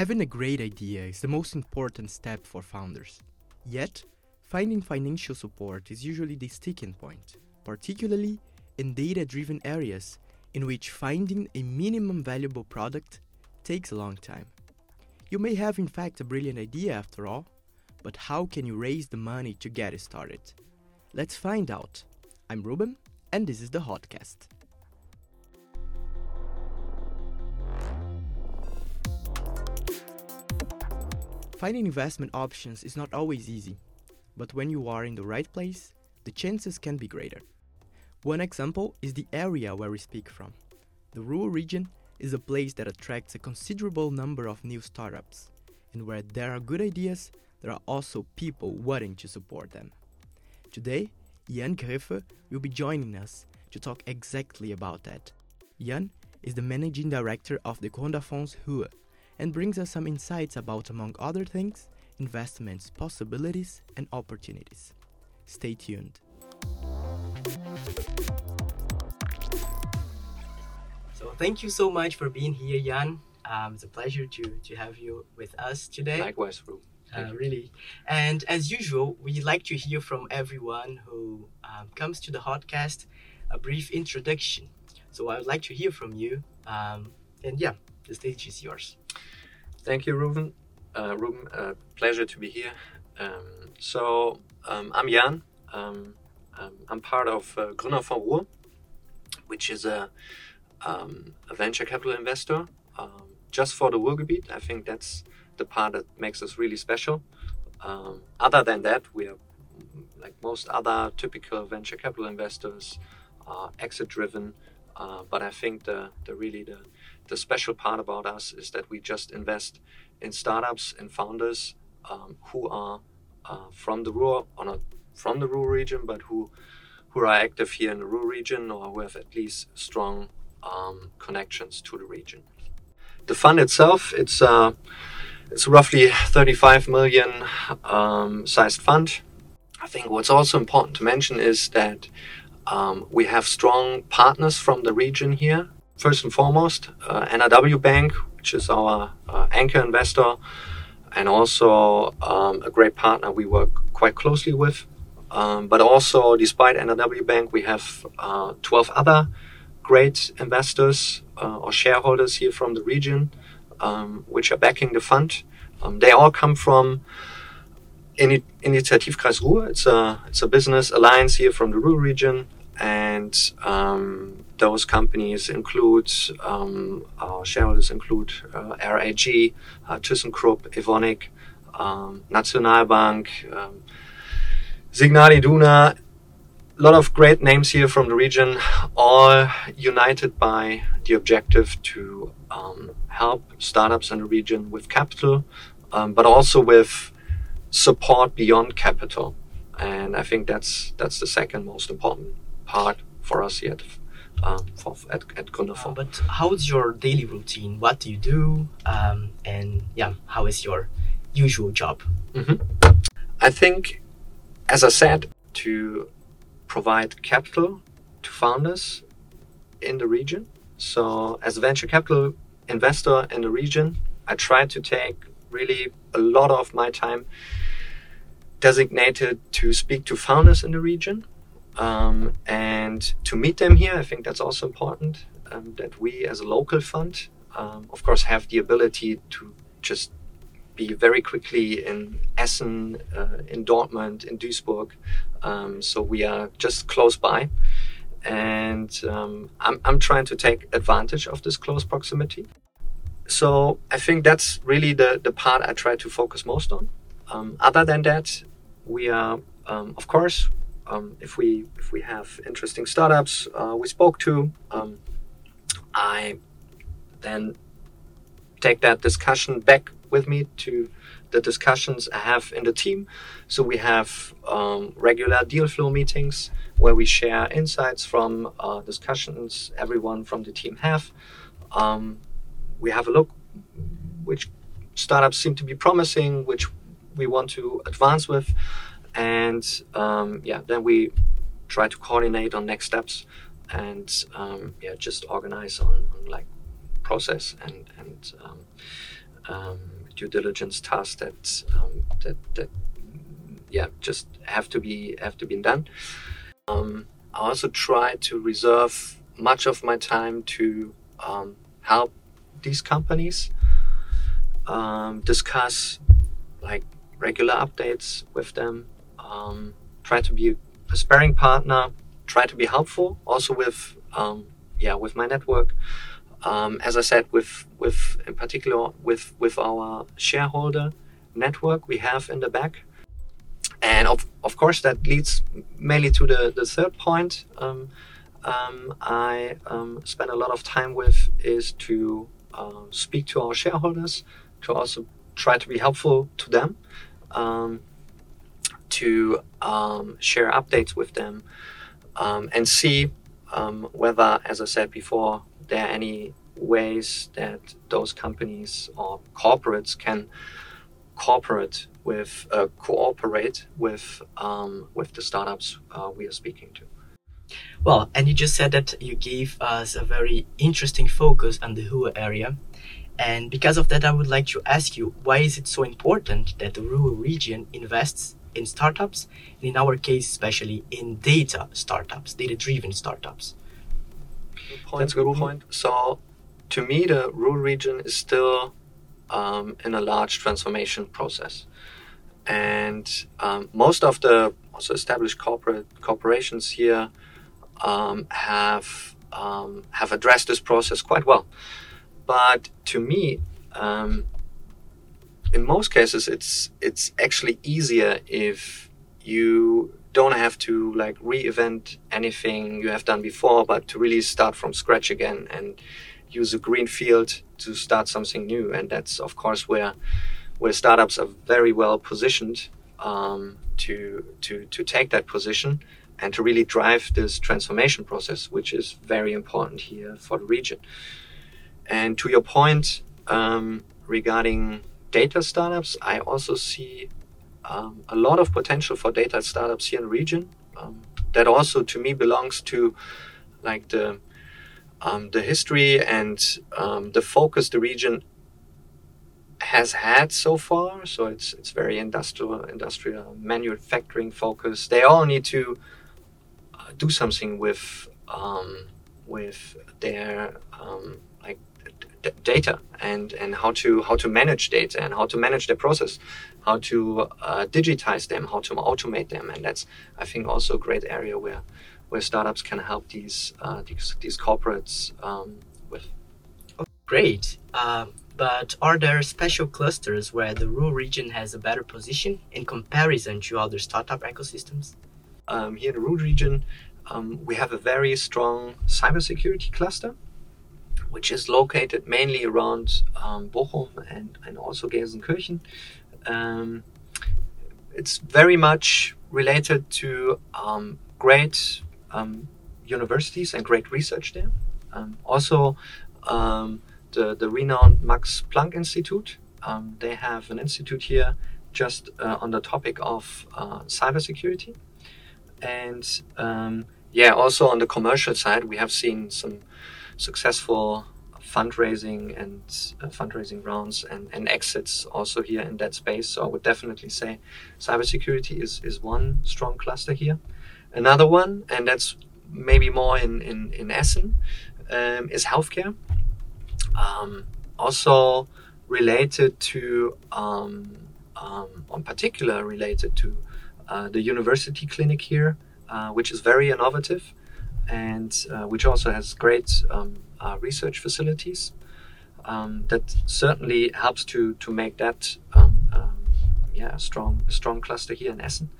Having a great idea is the most important step for founders. Yet, finding financial support is usually the sticking point, particularly in data driven areas in which finding a minimum valuable product takes a long time. You may have, in fact, a brilliant idea after all, but how can you raise the money to get it started? Let's find out. I'm Ruben, and this is the Hotcast. Finding investment options is not always easy, but when you are in the right place, the chances can be greater. One example is the area where we speak from. The Ruhr region is a place that attracts a considerable number of new startups, and where there are good ideas, there are also people wanting to support them. Today, Jan Griffe will be joining us to talk exactly about that. Jan is the managing director of the Gründerfonds Ruhr and brings us some insights about, among other things, investments, possibilities, and opportunities. Stay tuned. So, thank you so much for being here, Jan. Um, it's a pleasure to, to have you with us today. Likewise, Ru. Uh, really. And as usual, we like to hear from everyone who um, comes to the Hotcast a brief introduction. So I would like to hear from you. Um, and yeah, the stage is yours. Thank you, Ruben. Uh, Ruben, uh, pleasure to be here. Um, so um, I'm Jan. Um, um, I'm part of uh, Gründerfonds Ruhr, which is a, um, a venture capital investor um, just for the Ruhrgebiet. I think that's the part that makes us really special. Other than that, we are like most other typical venture capital investors, exit driven. Uh, but I think the, the really the, the special part about us is that we just invest in startups and founders um, who are uh, from the Ruhr or not from the Ruhr region, but who who are active here in the Ruhr region or who have at least strong um, connections to the region. The fund itself, it's uh, it's roughly 35 million um, sized fund. I think what's also important to mention is that um, we have strong partners from the region here. First and foremost, uh, NRW Bank, which is our uh, anchor investor, and also um, a great partner we work quite closely with. Um, but also, despite NRW Bank, we have uh, 12 other great investors uh, or shareholders here from the region um, which are backing the fund. Um, they all come from Ini- Initiativkreis Ruhr. It's a it's a business alliance here from the Ruhr region, and um, those companies include um, our shareholders include uh, RAG, uh, ThyssenKrupp, Evonik, um, Nationalbank, um, a lot of great names here from the region, all united by the objective to um, help startups in the region with capital, um, but also with support beyond capital. And I think that's that's the second most important part for us at um, for, at, at Gründerfonds. But how's your daily routine? What do you do? Um, and yeah, how is your usual job? Mm-hmm. I think, as I said, to provide capital to founders in the region. So, as a venture capital investor in the region, I try to take really a lot of my time designated to speak to founders in the region um, and to meet them here. I think that's also important um, that we, as a local fund, um, of course, have the ability to just be very quickly in Essen, uh, in Dortmund, in Duisburg. Um, so we are just close by. And um, I'm, I'm trying to take advantage of this close proximity. So I think that's really the, the part I try to focus most on. Um, other than that, we are, of course, um, if we if we have interesting startups uh, we spoke to, um, I then take that discussion back with me to the discussions I have in the team. So we have um, regular deal flow meetings where we share insights from uh, discussions everyone from the team have. Um, we have a look which startups seem to be promising, which we want to advance with, and um, yeah, then we try to coordinate on next steps and um, yeah, just organize on, on, like process and and um, um, due diligence tasks that um, that that yeah just have to be have to be done. Um, I also try to reserve much of my time to help these companies discuss like regular updates with them. Um, try to be a sparing partner. Try to be helpful also with um, yeah with my network. Um, as I said, with with in particular with with our shareholder network we have in the back, and of of course that leads mainly to the the third point. Um, um, I um, spend a lot of time with is to uh, speak to our shareholders, to also try to be helpful to them, um, to um, share updates with them, um, and see um, whether, as I said before, there are any ways that those companies or corporates can cooperate with uh, cooperate with um, with the startups uh, we are speaking to. Well, and you just said that you gave us a very interesting focus on the Ruhr area. And because of that, I would like to ask you why is it so important that the Ruhr region invests in startups, and in our case, especially in data startups, data driven startups? Point, That's a good point. So, to me, the Ruhr region is still um, in a large transformation process. And um, most of the also established corporate corporations here um, have um, have addressed this process quite well. But to me, um, in most cases, it's it's actually easier if you don't have to like re-event anything you have done before, but to really start from scratch again and use a green field to start something new. And that's of course where where startups are very well positioned um, to to to take that position and to really drive this transformation process, which is very important here for the region. And to your point um, regarding data startups, I also see um, a lot of potential for data startups here in the region. Um, that also, to me, belongs to like the um, the history and um, the focus the region has had so far. So it's it's very industrial, industrial manufacturing focused. They all need to do something with um, with their um, data and and how to how to manage data and how to manage their process, how to uh, digitize them, how to automate them, and that's I think also a great area where where startups can help these uh, these, these corporates um, with. Great. Uh, but are there special clusters where the Ruhr region has a better position in comparison to other startup ecosystems? Um, here in the Ruhr region, um, we have a very strong cybersecurity cluster, which is located mainly around um, Bochum and, and also Gelsenkirchen. Um, it's very much related to um, great um, universities and great research there. Um, also, the, the renowned Max Planck Institute, they have an institute here just uh, on the topic of uh, cybersecurity. And um, yeah, also on the commercial side, we have seen some successful fundraising and uh, fundraising rounds and, and exits also here in that space. So I would definitely say cybersecurity is, is one strong cluster here. Another one, and that's maybe more in, in, in Essen, um, is healthcare. Um, also related to, um, um, in particular related to uh, the university clinic here, uh, which is very innovative and uh, which also has great um, uh, research facilities. Um, that certainly helps to to make that um, um, yeah a strong a strong cluster here in Essen.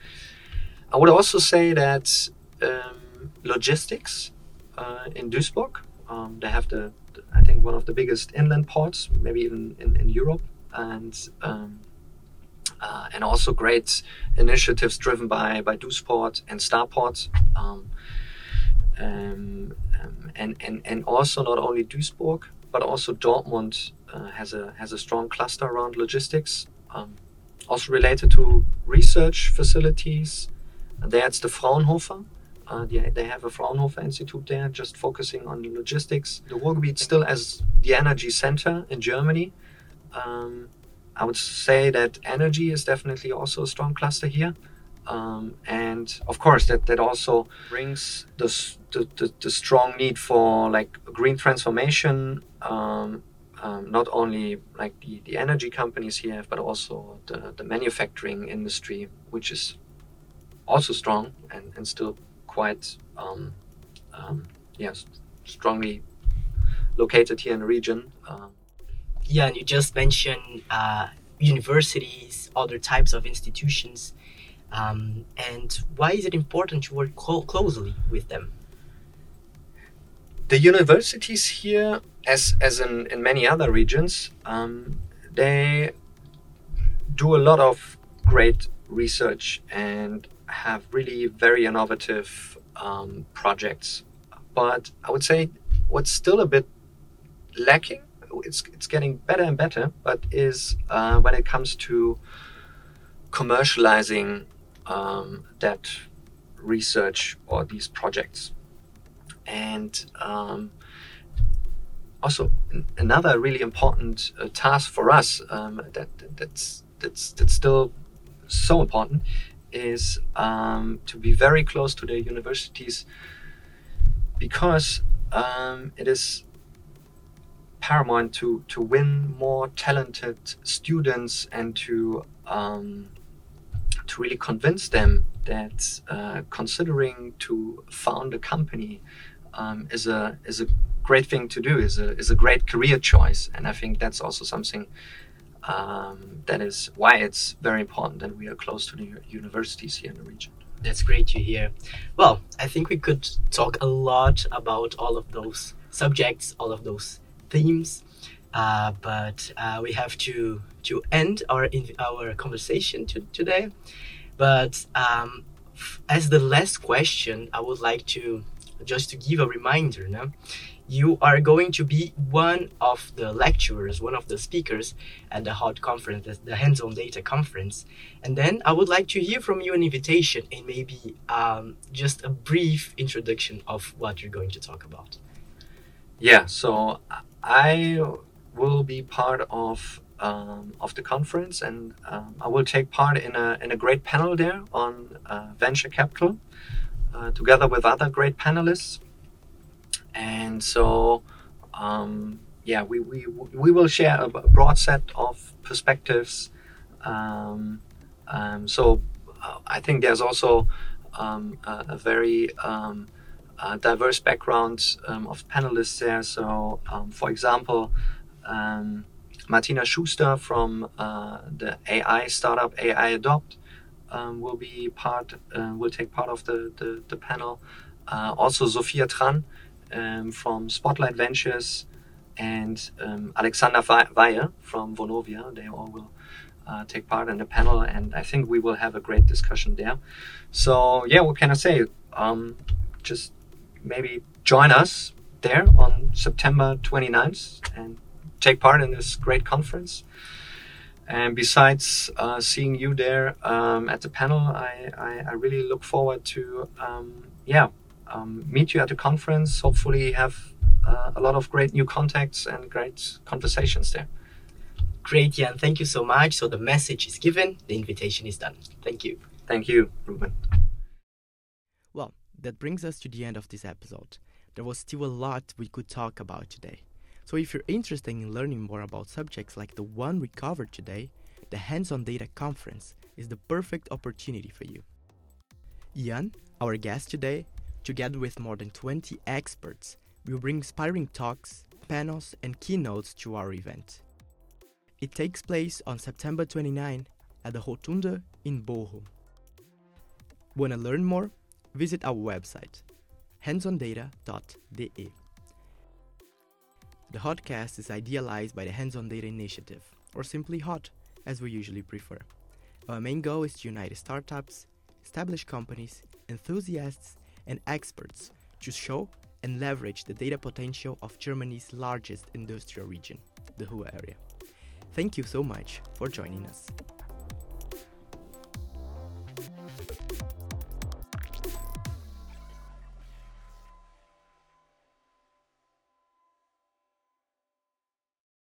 I would also say that um, logistics uh, in Duisburg um, they have the, I think one of the biggest inland ports maybe even in, in Europe and uh, and also great initiatives driven by by duisport and startport. Um, um, um, and, and, and also not only Duisburg, but also Dortmund uh, has a has a strong cluster around logistics, um, also related to research facilities. It's the Fraunhofer. Uh, they, they have a Fraunhofer Institute there, just focusing on logistics. The Ruhrgebiet still as the energy center in Germany, um, I would say that energy is definitely also a strong cluster here. Um, and of course, that, that also brings the, the, the, strong need for like green transformation, um, um, not only like the, the energy companies here, but also the, the manufacturing industry, which is also strong and, and still quite um, um, yes, strongly located here in the region. Um, yeah, and you just mentioned uh, universities, other types of institutions. Um, and why is it important to work clo- closely with them? The universities here, as, as in, in many other regions, um, they do a lot of great research and have really very innovative um, projects. But I would say what's still a bit lacking, it's, it's getting better and better, but is uh, when it comes to commercializing um, that research or these projects. And um, also another really important uh, task for us um, that that's that's that's still so important is um, to be very close to the universities because um, it is paramount to to win more talented students and to um, to really convince them that uh, considering to found a company um, is a is a great thing to do is a is a great career choice and I think that's also something um, that is why it's very important that we are close to the universities here in the region. That's great to hear. Well, I think we could talk a lot about all of those subjects, all of those themes, uh, but uh, we have to to end our our conversation to, today. But um, as the last question, I would like to just to give a reminder. No? you are going to be one of the lecturers, one of the speakers at the HOT conference, the hands-on data conference. And then I would like to hear from you an invitation and maybe um, just a brief introduction of what you're going to talk about. Yeah, so I will be part of um, of the conference, and um, I will take part in a in a great panel there on uh, venture capital, uh, together with other great panelists. And so um, yeah we, we we will share a broad set of perspectives. Um, um, so uh, I think there's also um, a, a, very diverse background of panelists there. So for example Martina Schuster from uh, the AI startup AI Adopt will be part uh, will take part of the, the, the panel uh, also Sophia Tran um, from Spotlight Ventures and um, Alexander Weyer from Vonovia. They all will uh, take part in the panel, and I think we will have a great discussion there. So, yeah, what can I say? Um, just maybe join us there on September 29th and take part in this great conference. And besides uh, seeing you there um, at the panel, I, I, I, really look forward to, um, yeah, um, meet you at the conference. Hopefully, have uh, a lot of great new contacts and great conversations there. Great, Jan. Thank you so much. So the message is given, the invitation is done. Thank you. Thank you, Ruben. Well, that brings us to the end of this episode. There was still a lot we could talk about today. So if you're interested in learning more about subjects like the one we covered today, the Hands on Data Conference is the perfect opportunity for you. Jan, our guest today, Together with more than 20 experts, will bring inspiring talks, panels, and keynotes to our event. It takes place on September 29 at the Rotunde in Bochum. Want to learn more? Visit our website, handsondata.de. The Hotcast is idealized by the Hands on Data Initiative, or simply HOT, as we usually prefer. Our main goal is to unite startups, established companies, enthusiasts, and experts to show and leverage the data potential of Germany's largest industrial region, the Ruhr area. Thank you so much for joining us.